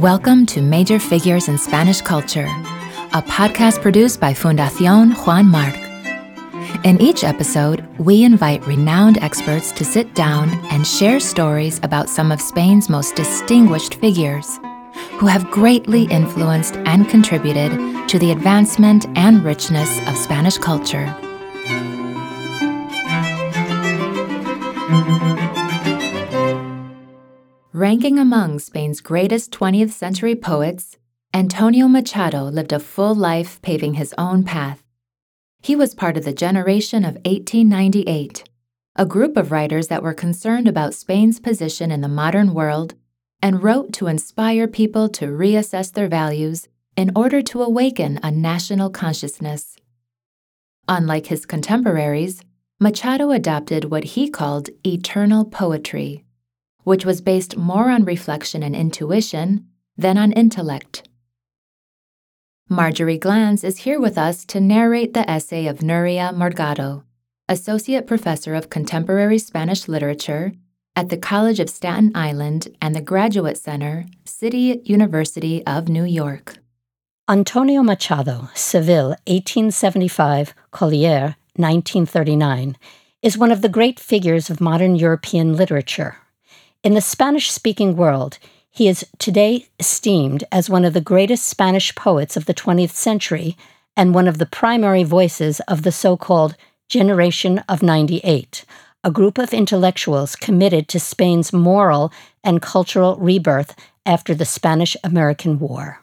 Welcome to Major Figures in Spanish Culture, a podcast produced by Fundación Juan March. In each episode, we invite renowned experts to sit down and share stories about some of Spain's most distinguished figures who have greatly influenced and contributed to the advancement and richness of Spanish culture. Ranking among Spain's greatest 20th century poets, Antonio Machado lived a full life paving his own path. He was part of the generation of 1898, a group of writers that were concerned about Spain's position in the modern world and wrote to inspire people to reassess their values in order to awaken a national consciousness. Unlike his contemporaries, Machado adopted what he called eternal poetry which was based more on reflection and intuition than on intellect. Marjorie Glanz is here with us to narrate the essay of Nuria Morgado, Associate Professor of Contemporary Spanish Literature at the College of Staten Island and the Graduate Center, City University of New York. Antonio Machado, Seville, 1875, Collioure, 1939, is one of the great figures of modern European literature. In the Spanish speaking world, he is today esteemed as one of the greatest Spanish poets of the 20th century and one of the primary voices of the so called Generation of 98, a group of intellectuals committed to Spain's moral and cultural rebirth after the Spanish American War.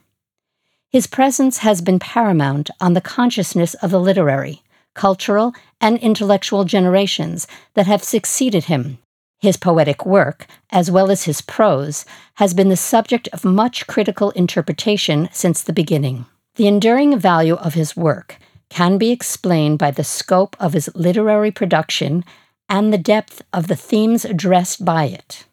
His presence has been paramount on the consciousness of the literary, cultural, and intellectual generations that have succeeded him his poetic work, as well as his prose, has been the subject of much critical interpretation since the beginning. The enduring value of his work can be explained by the scope of his literary production and the depth of the themes addressed by it.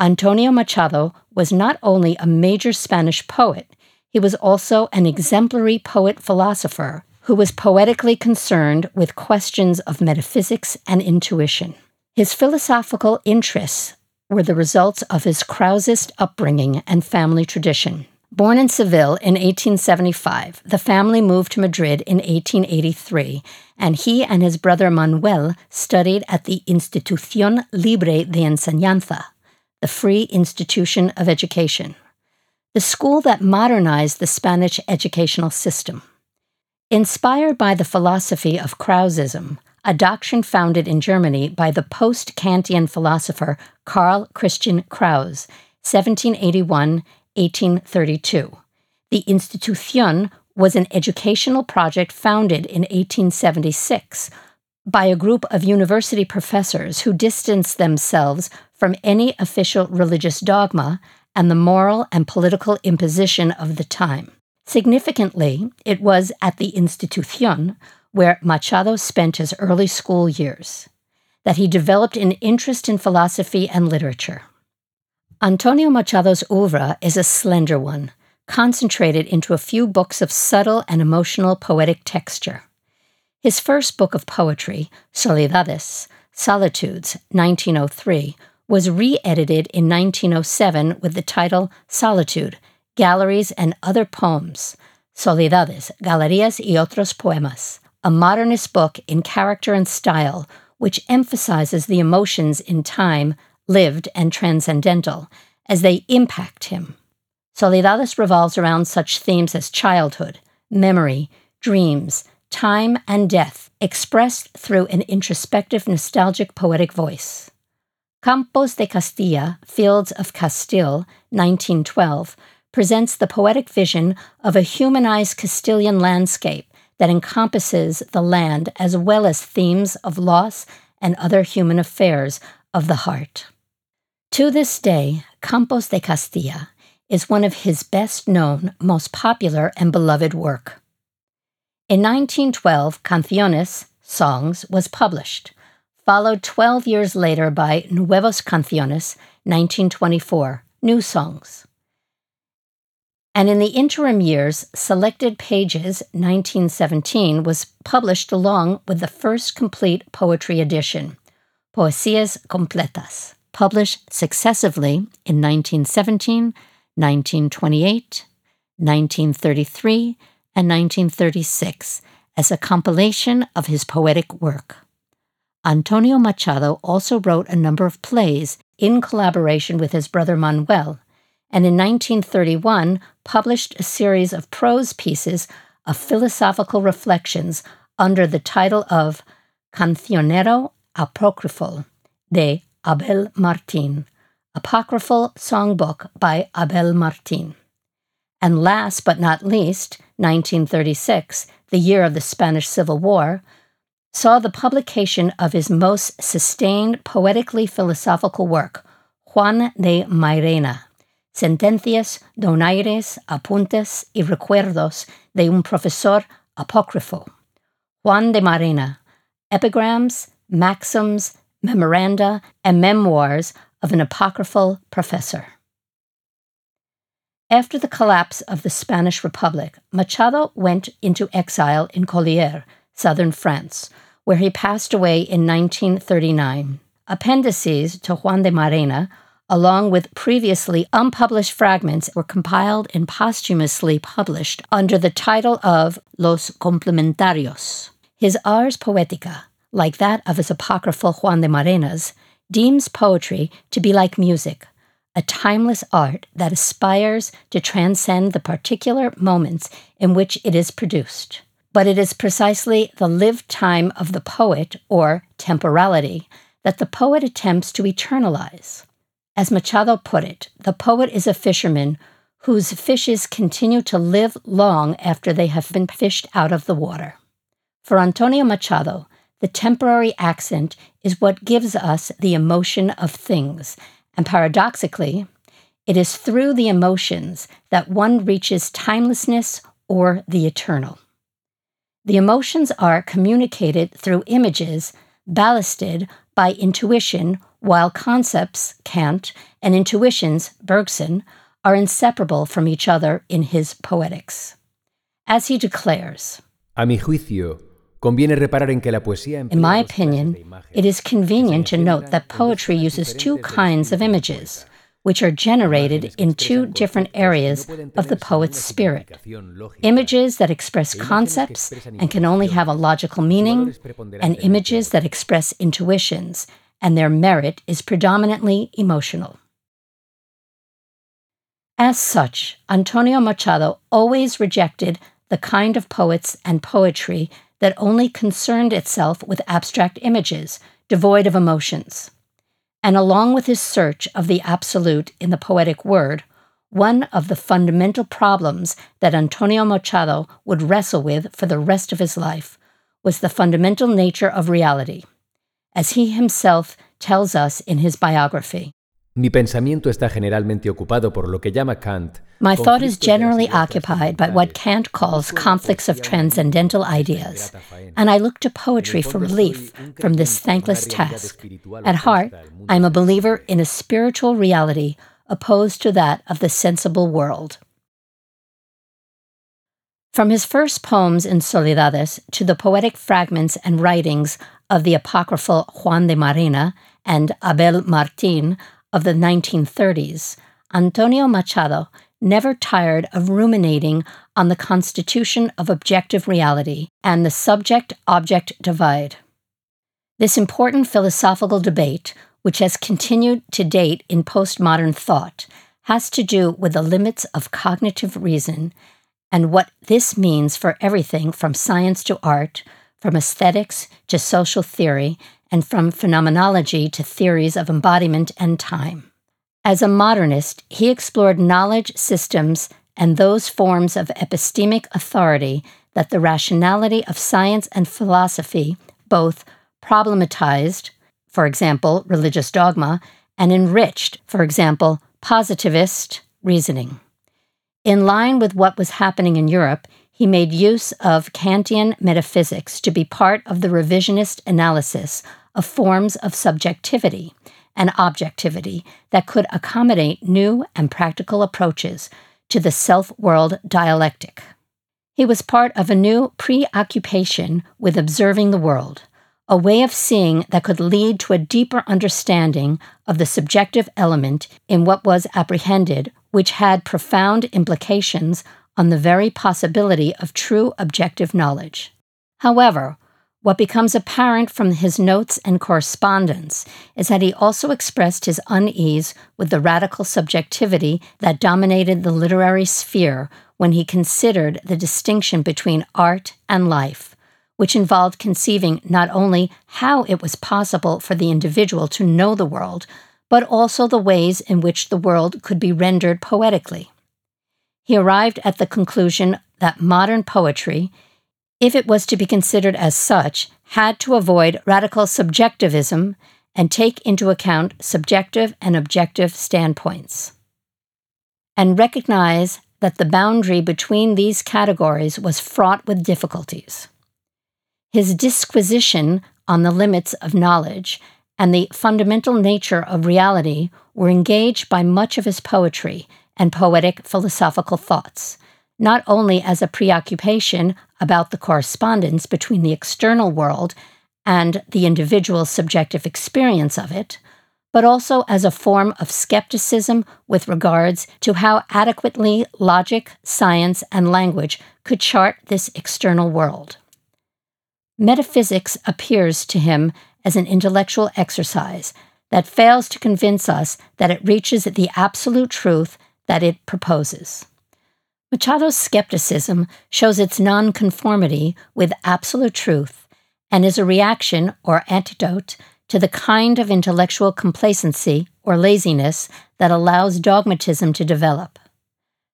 Antonio Machado was not only a major Spanish poet, he was also an exemplary poet philosopher who was poetically concerned with questions of metaphysics and intuition. His philosophical interests were the results of his Krausist upbringing and family tradition. Born in Seville in 1875, the family moved to Madrid in 1883, and he and his brother Manuel studied at the Institución Libre de Enseñanza, the Free Institution of Education, the school that modernized the Spanish educational system. Inspired by the philosophy of Krausism, a doctrine founded in Germany by the post Kantian philosopher Karl Christian Krause, 1781 1832. The Institution was an educational project founded in 1876 by a group of university professors who distanced themselves from any official religious dogma and the moral and political imposition of the time. Significantly, it was at the Institution where Machado spent his early school years, that he developed an interest in philosophy and literature. Antonio Machado's oeuvre is a slender one, concentrated into a few books of subtle and emotional poetic texture. His first book of poetry, Soledades, Solitudes, 1903, was re edited in 1907 with the title Solitude Galleries and Other Poems, Soledades, Galerías y Otros Poemas, a modernist book in character and style which emphasizes the emotions in time, lived and transcendental, as they impact him. Soledades revolves around such themes as childhood, memory, dreams, time, and death, expressed through an introspective, nostalgic, poetic voice. Campos de Castilla, Fields of Castile, 1912, presents the poetic vision of a humanized Castilian landscape that encompasses the land as well as themes of loss and other human affairs of the heart. To this day, Campos de Castilla is one of his best known, most popular, and beloved work. In 1912, Canciones, Songs, was published, followed 12 years later by Nuevas Canciones, 1924, New Songs and in the interim years, Selected Pages 1917 was published along with the first complete poetry edition, Poesías Completas, published successively in 1917, 1928, 1933, and 1936 as a compilation of his poetic work. Antonio Machado also wrote a number of plays in collaboration with his brother Manuel, and in 1931 published a series of prose pieces of philosophical reflections under the title of Cancionero Apócrifo de Abel Martín, Apocryphal Songbook by Abel Martín. And last but not least, 1936, the year of the Spanish Civil War, saw the publication of his most sustained poetically philosophical work, Juan de Mairena, Sentencias, Donaires, Apuntes y Recuerdos de un Profesor Apócrifo. Juan de Mairena, Epigrams, Maxims, Memoranda, and Memoirs of an Apocryphal Professor. After the collapse of the Spanish Republic, Machado went into exile in Collioure, southern France, where he passed away in 1939. Appendices to Juan de Mairena, along with previously unpublished fragments, were compiled and posthumously published under the title of Los Complementarios. His Ars Poetica, like that of his apocryphal Juan de Mairena's, deems poetry to be like music, a timeless art that aspires to transcend the particular moments in which it is produced. But it is precisely the lived time of the poet, or temporality, that the poet attempts to eternalize. As Machado put it, the poet is a fisherman whose fishes continue to live long after they have been fished out of the water. For Antonio Machado, the temporary accent is what gives us the emotion of things and paradoxically, it is through the emotions that one reaches timelessness or the eternal. The emotions are communicated through images ballasted by intuition, while concepts, Kant, and intuitions, Bergson, are inseparable from each other in his poetics. As he declares, A mi juicio, conviene reparar en que la poesía in my opinion, it is convenient to note that poetry uses two kinds of images, which are generated in two different areas of the poet's spirit. Images that express concepts and can only have a logical meaning, and images that express intuitions, and their merit is predominantly emotional. As such, Antonio Machado always rejected the kind of poets and poetry that only concerned itself with abstract images, devoid of emotions. And along with his search of the absolute in the poetic word, one of the fundamental problems that Antonio Machado would wrestle with for the rest of his life was the fundamental nature of reality. As he himself tells us in his biography, Mi pensamiento está generalmente ocupado por lo que llama Kant. My thought is generally occupied by what Kant calls conflicts of transcendental ideas, and I look to poetry for relief from this thankless task. At heart, I am a believer in a spiritual reality opposed to that of the sensible world. From his first poems in Soledades to the poetic fragments and writings of the apocryphal Juan de Mairena and Abel Martin of the 1930s, Antonio Machado never tired of ruminating on the constitution of objective reality and the subject object divide. This important philosophical debate, which has continued to date in postmodern thought, has to do with the limits of cognitive reason and what this means for everything from science to art, from aesthetics to social theory, and from phenomenology to theories of embodiment and time. As a modernist, he explored knowledge systems and those forms of epistemic authority that the rationality of science and philosophy both problematized, for example, religious dogma, and enriched, for example, positivist reasoning. In line with what was happening in Europe, he made use of Kantian metaphysics to be part of the revisionist analysis of forms of subjectivity and objectivity that could accommodate new and practical approaches to the self world dialectic. He was part of a new preoccupation with observing the world, a way of seeing that could lead to a deeper understanding of the subjective element in what was apprehended which had profound implications on the very possibility of true objective knowledge. However, what becomes apparent from his notes and correspondence is that he also expressed his unease with the radical subjectivity that dominated the literary sphere when he considered the distinction between art and life, which involved conceiving not only how it was possible for the individual to know the world, but also the ways in which the world could be rendered poetically. He arrived at the conclusion that modern poetry, if it was to be considered as such, had to avoid radical subjectivism and take into account subjective and objective standpoints, and recognize that the boundary between these categories was fraught with difficulties. His disquisition on the limits of knowledge and the fundamental nature of reality were engaged by much of his poetry and poetic philosophical thoughts, not only as a preoccupation about the correspondence between the external world and the individual's subjective experience of it, but also as a form of skepticism with regards to how adequately logic, science, and language could chart this external world. Metaphysics appears to him as an intellectual exercise that fails to convince us that it reaches the absolute truth that it proposes. Machado's skepticism shows its nonconformity with absolute truth and is a reaction or antidote to the kind of intellectual complacency or laziness that allows dogmatism to develop.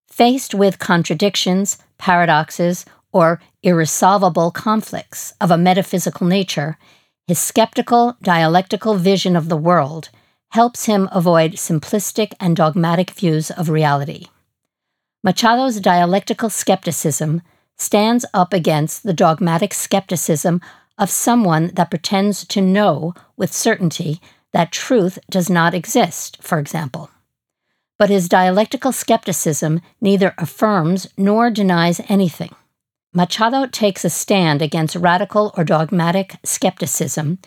Faced with contradictions, paradoxes, or irresolvable conflicts of a metaphysical nature, his skeptical, dialectical vision of the world helps him avoid simplistic and dogmatic views of reality. Machado's dialectical skepticism stands up against the dogmatic skepticism of someone that pretends to know with certainty that truth does not exist, for example. But his dialectical skepticism neither affirms nor denies anything. Machado takes a stand against radical or dogmatic skepticism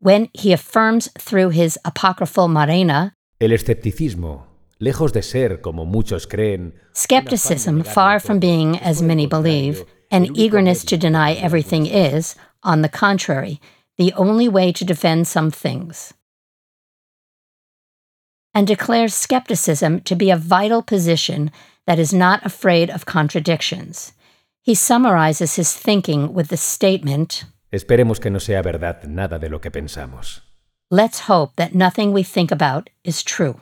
when he affirms through his apocryphal Mairena El escepticismo, lejos de ser como muchos creen, skepticism, far from being as many believe, an eagerness to deny everything is, on the contrary, the only way to defend some things. And declares skepticism to be a vital position that is not afraid of contradictions. He summarizes his thinking with the statement Esperemos que no sea verdad nada de lo que pensamos. Let's hope that nothing we think about is true.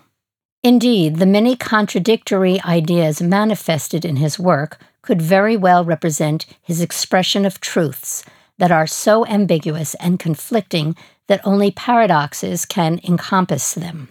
Indeed, the many contradictory ideas manifested in his work could very well represent his expression of truths that are so ambiguous and conflicting that only paradoxes can encompass them.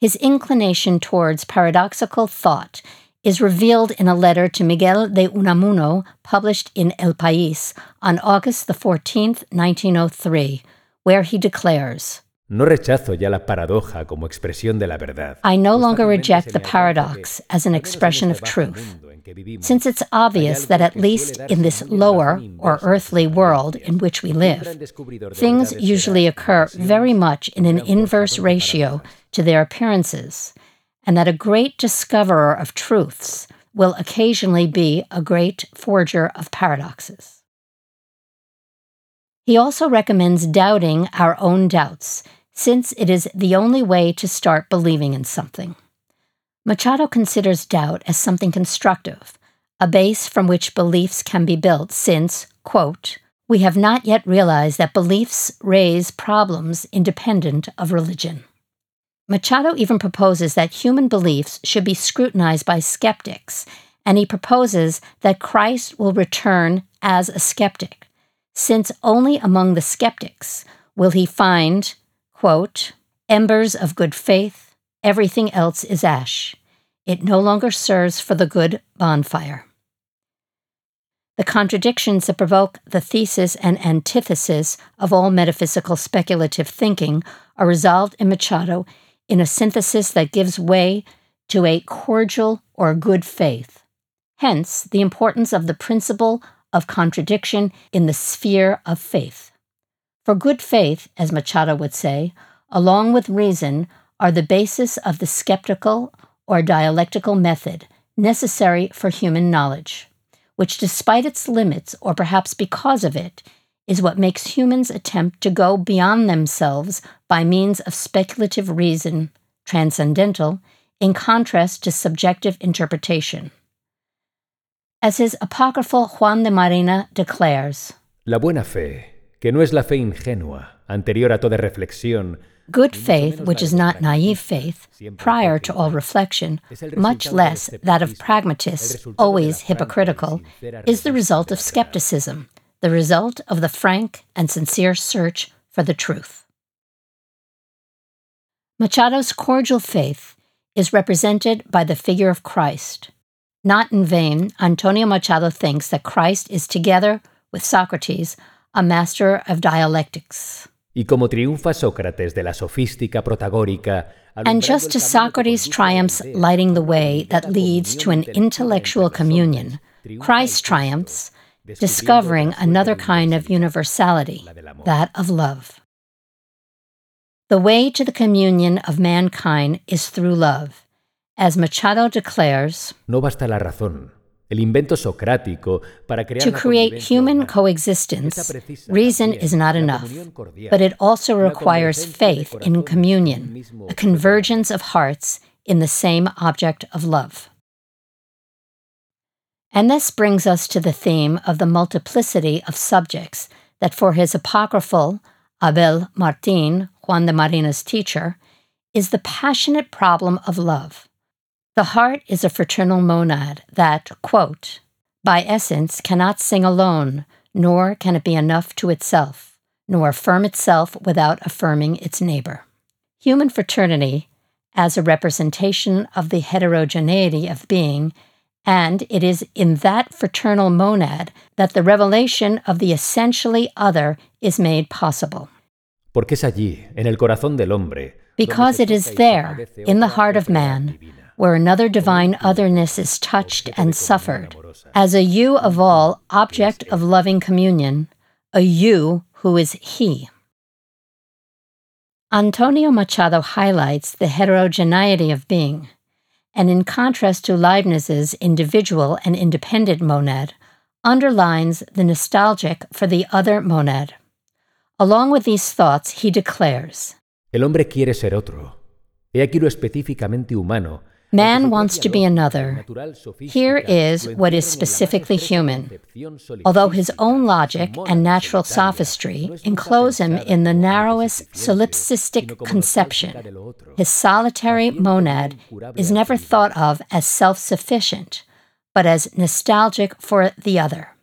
His inclination towards paradoxical thought is revealed in a letter to Miguel de Unamuno published in El País on August the 14th, 1903, where he declares, No rechazo ya la paradoja como expresión de la verdad. I no longer reject the paradox as an expression of truth, since it's obvious that at least in this lower or earthly world in which we live, things usually occur very much in an inverse ratio to their appearances, and that a great discoverer of truths will occasionally be a great forger of paradoxes. He also recommends doubting our own doubts, since it is the only way to start believing in something. Machado considers doubt as something constructive, a base from which beliefs can be built, since, quote, we have not yet realized that beliefs raise problems independent of religion. Machado even proposes that human beliefs should be scrutinized by skeptics, and he proposes that Christ will return as a skeptic, since only among the skeptics will he find, quote, embers of good faith, everything else is ash. It no longer serves for the good bonfire. The contradictions that provoke the thesis and antithesis of all metaphysical speculative thinking are resolved in Machado in a synthesis that gives way to a cordial or good faith. Hence, the importance of the principle of contradiction in the sphere of faith. For good faith, as Machado would say, along with reason, are the basis of the skeptical or dialectical method necessary for human knowledge, which, despite its limits, or perhaps because of it, is what makes humans attempt to go beyond themselves by means of speculative reason, transcendental, in contrast to subjective interpretation. As his apocryphal Juan de Mairena declares, La buena fe, que no es la fe ingenua, anterior a toda reflexión, Good faith, which is not naive faith, prior to all reflection, much less that of pragmatists, always hypocritical, is the result of skepticism, the result of the frank and sincere search for the truth. Machado's cordial faith is represented by the figure of Christ. Not in vain, Antonio Machado thinks that Christ is together with Socrates a master of dialectics. Y como triunfa Sócrates de la sofística protagórica, And just as Socrates triumphs lighting the way that leads to an intellectual communion, Christ triumphs discovering another kind of universality, that of love. The way to the communion of mankind is through love. As Machado declares, no basta la razón, el invento socrático para crear to create human coexistence, reason is not enough, but it also requires faith in corazón en un communion, a convergence of hearts in the same object of love. And this brings us to the theme of the multiplicity of subjects that for his apocryphal Abel Martin, Juan de Mairena's teacher, is the passionate problem of love. The heart is a fraternal monad that, quote, by essence cannot sing alone, nor can it be enough to itself, nor affirm itself without affirming its neighbor. Human fraternity, as a representation of the heterogeneity of being, and it is in that fraternal monad that the revelation of the essentially other is made possible. Porque es allí, en el corazón del hombre, Because it is toca y se there, in the heart of man, where another divine otherness is touched and suffered, as a you of all, object of loving communion, a you who is he. Antonio Machado highlights the heterogeneity of being, and in contrast to Leibniz's individual and independent monad, underlines the nostalgic for the other monad. Along with these thoughts, he declares El hombre quiere ser otro. He aquí lo específicamente humano. Man wants to be another. Here is what encierra en la is specifically human. although his own logic and natural sophistry no es nunca enclose him in the narrowest solipsistic conception. nostálgica de lo otro. His solitary monad is never thought of as self sufficient, but as nostalgic for the other,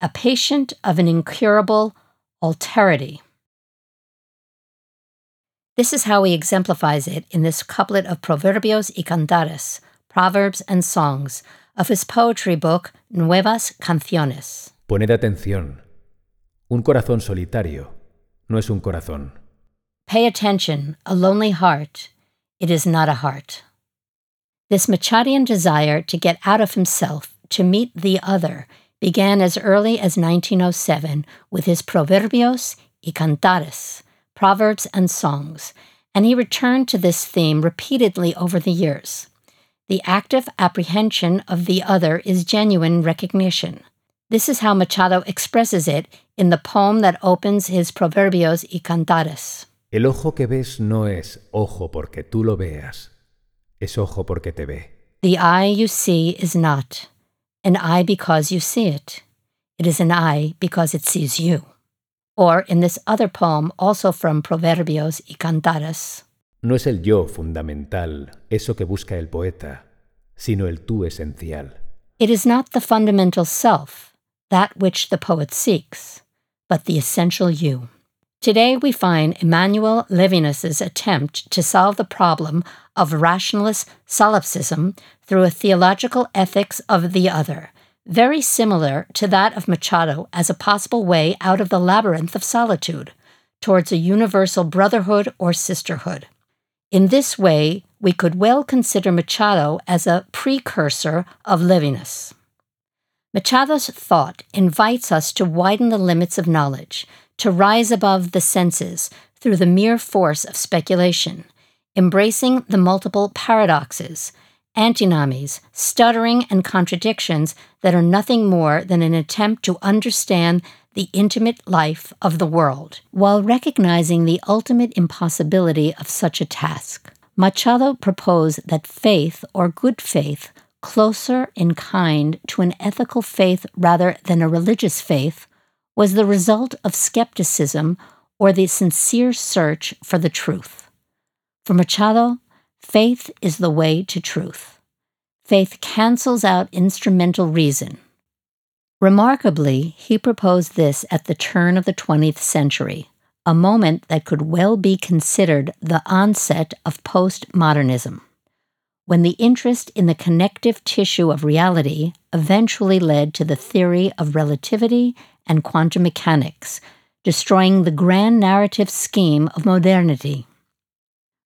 a patient of an incurable alterity. This is how he exemplifies it in this couplet of Proverbios y Cantares, Proverbs and Songs, of his poetry book Nuevas Canciones. Poned atención. Un corazón solitario no es un corazón. Pay attention, a lonely heart, it is not a heart. This Machadian desire to get out of himself, to meet the other, began as early as 1907 with his Proverbios y Cantares, Proverbs and Songs, and he returned to this theme repeatedly over the years. The active apprehension of the other is genuine recognition. This is how Machado expresses it in the poem that opens his Proverbios y Cantares. El ojo que ves no es ojo porque tú lo veas, es ojo porque te ve. The eye you see is not an eye because you see it. It is an eye because it sees you. Or in this other poem, also from Proverbios y Cantares, No es el yo fundamental, eso que busca el poeta, sino el tú esencial. it is not the fundamental self, that which the poet seeks, but the essential you. Today we find Emmanuel Levinas's attempt to solve the problem of rationalist solipsism through a theological ethics of the other, very similar to that of Machado as a possible way out of the labyrinth of solitude, towards a universal brotherhood or sisterhood. In this way, we could well consider Machado as a precursor of Levinas. Machado's thought invites us to widen the limits of knowledge, to rise above the senses through the mere force of speculation, embracing the multiple paradoxes, antinomies, stuttering, and contradictions that are nothing more than an attempt to understand the intimate life of the world, while recognizing the ultimate impossibility of such a task. Machado proposed that faith, or good faith, closer in kind to an ethical faith rather than a religious faith, was the result of skepticism or the sincere search for the truth. For Machado, faith is the way to truth. Faith cancels out instrumental reason. Remarkably, he proposed this at the turn of the 20th century, a moment that could well be considered the onset of postmodernism, when the interest in the connective tissue of reality eventually led to the theory of relativity and quantum mechanics, destroying the grand narrative scheme of modernity.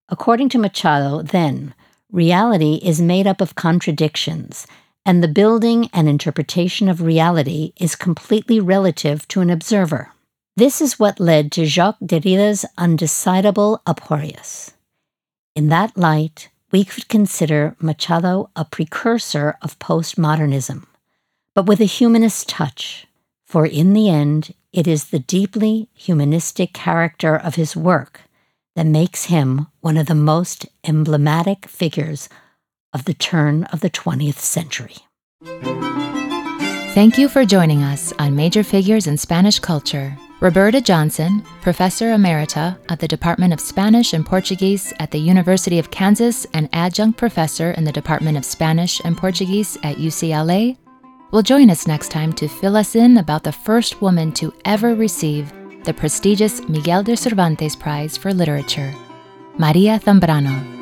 According to Machado, then, reality is made up of contradictions and the building and interpretation of reality is completely relative to an observer. This is what led to Jacques Derrida's undecidable Aporias. In that light, we could consider Machado a precursor of postmodernism, but with a humanist touch, for in the end, it is the deeply humanistic character of his work that makes him one of the most emblematic figures of the turn of the 20th century. Thank you for joining us on Major Figures in Spanish Culture. Roberta Johnson, Professor Emerita at the Department of Spanish and Portuguese at the University of Kansas and Adjunct Professor in the Department of Spanish and Portuguese at UCLA, will join us next time to fill us in about the first woman to ever receive the prestigious Miguel de Cervantes Prize for Literature, Maria Zambrano.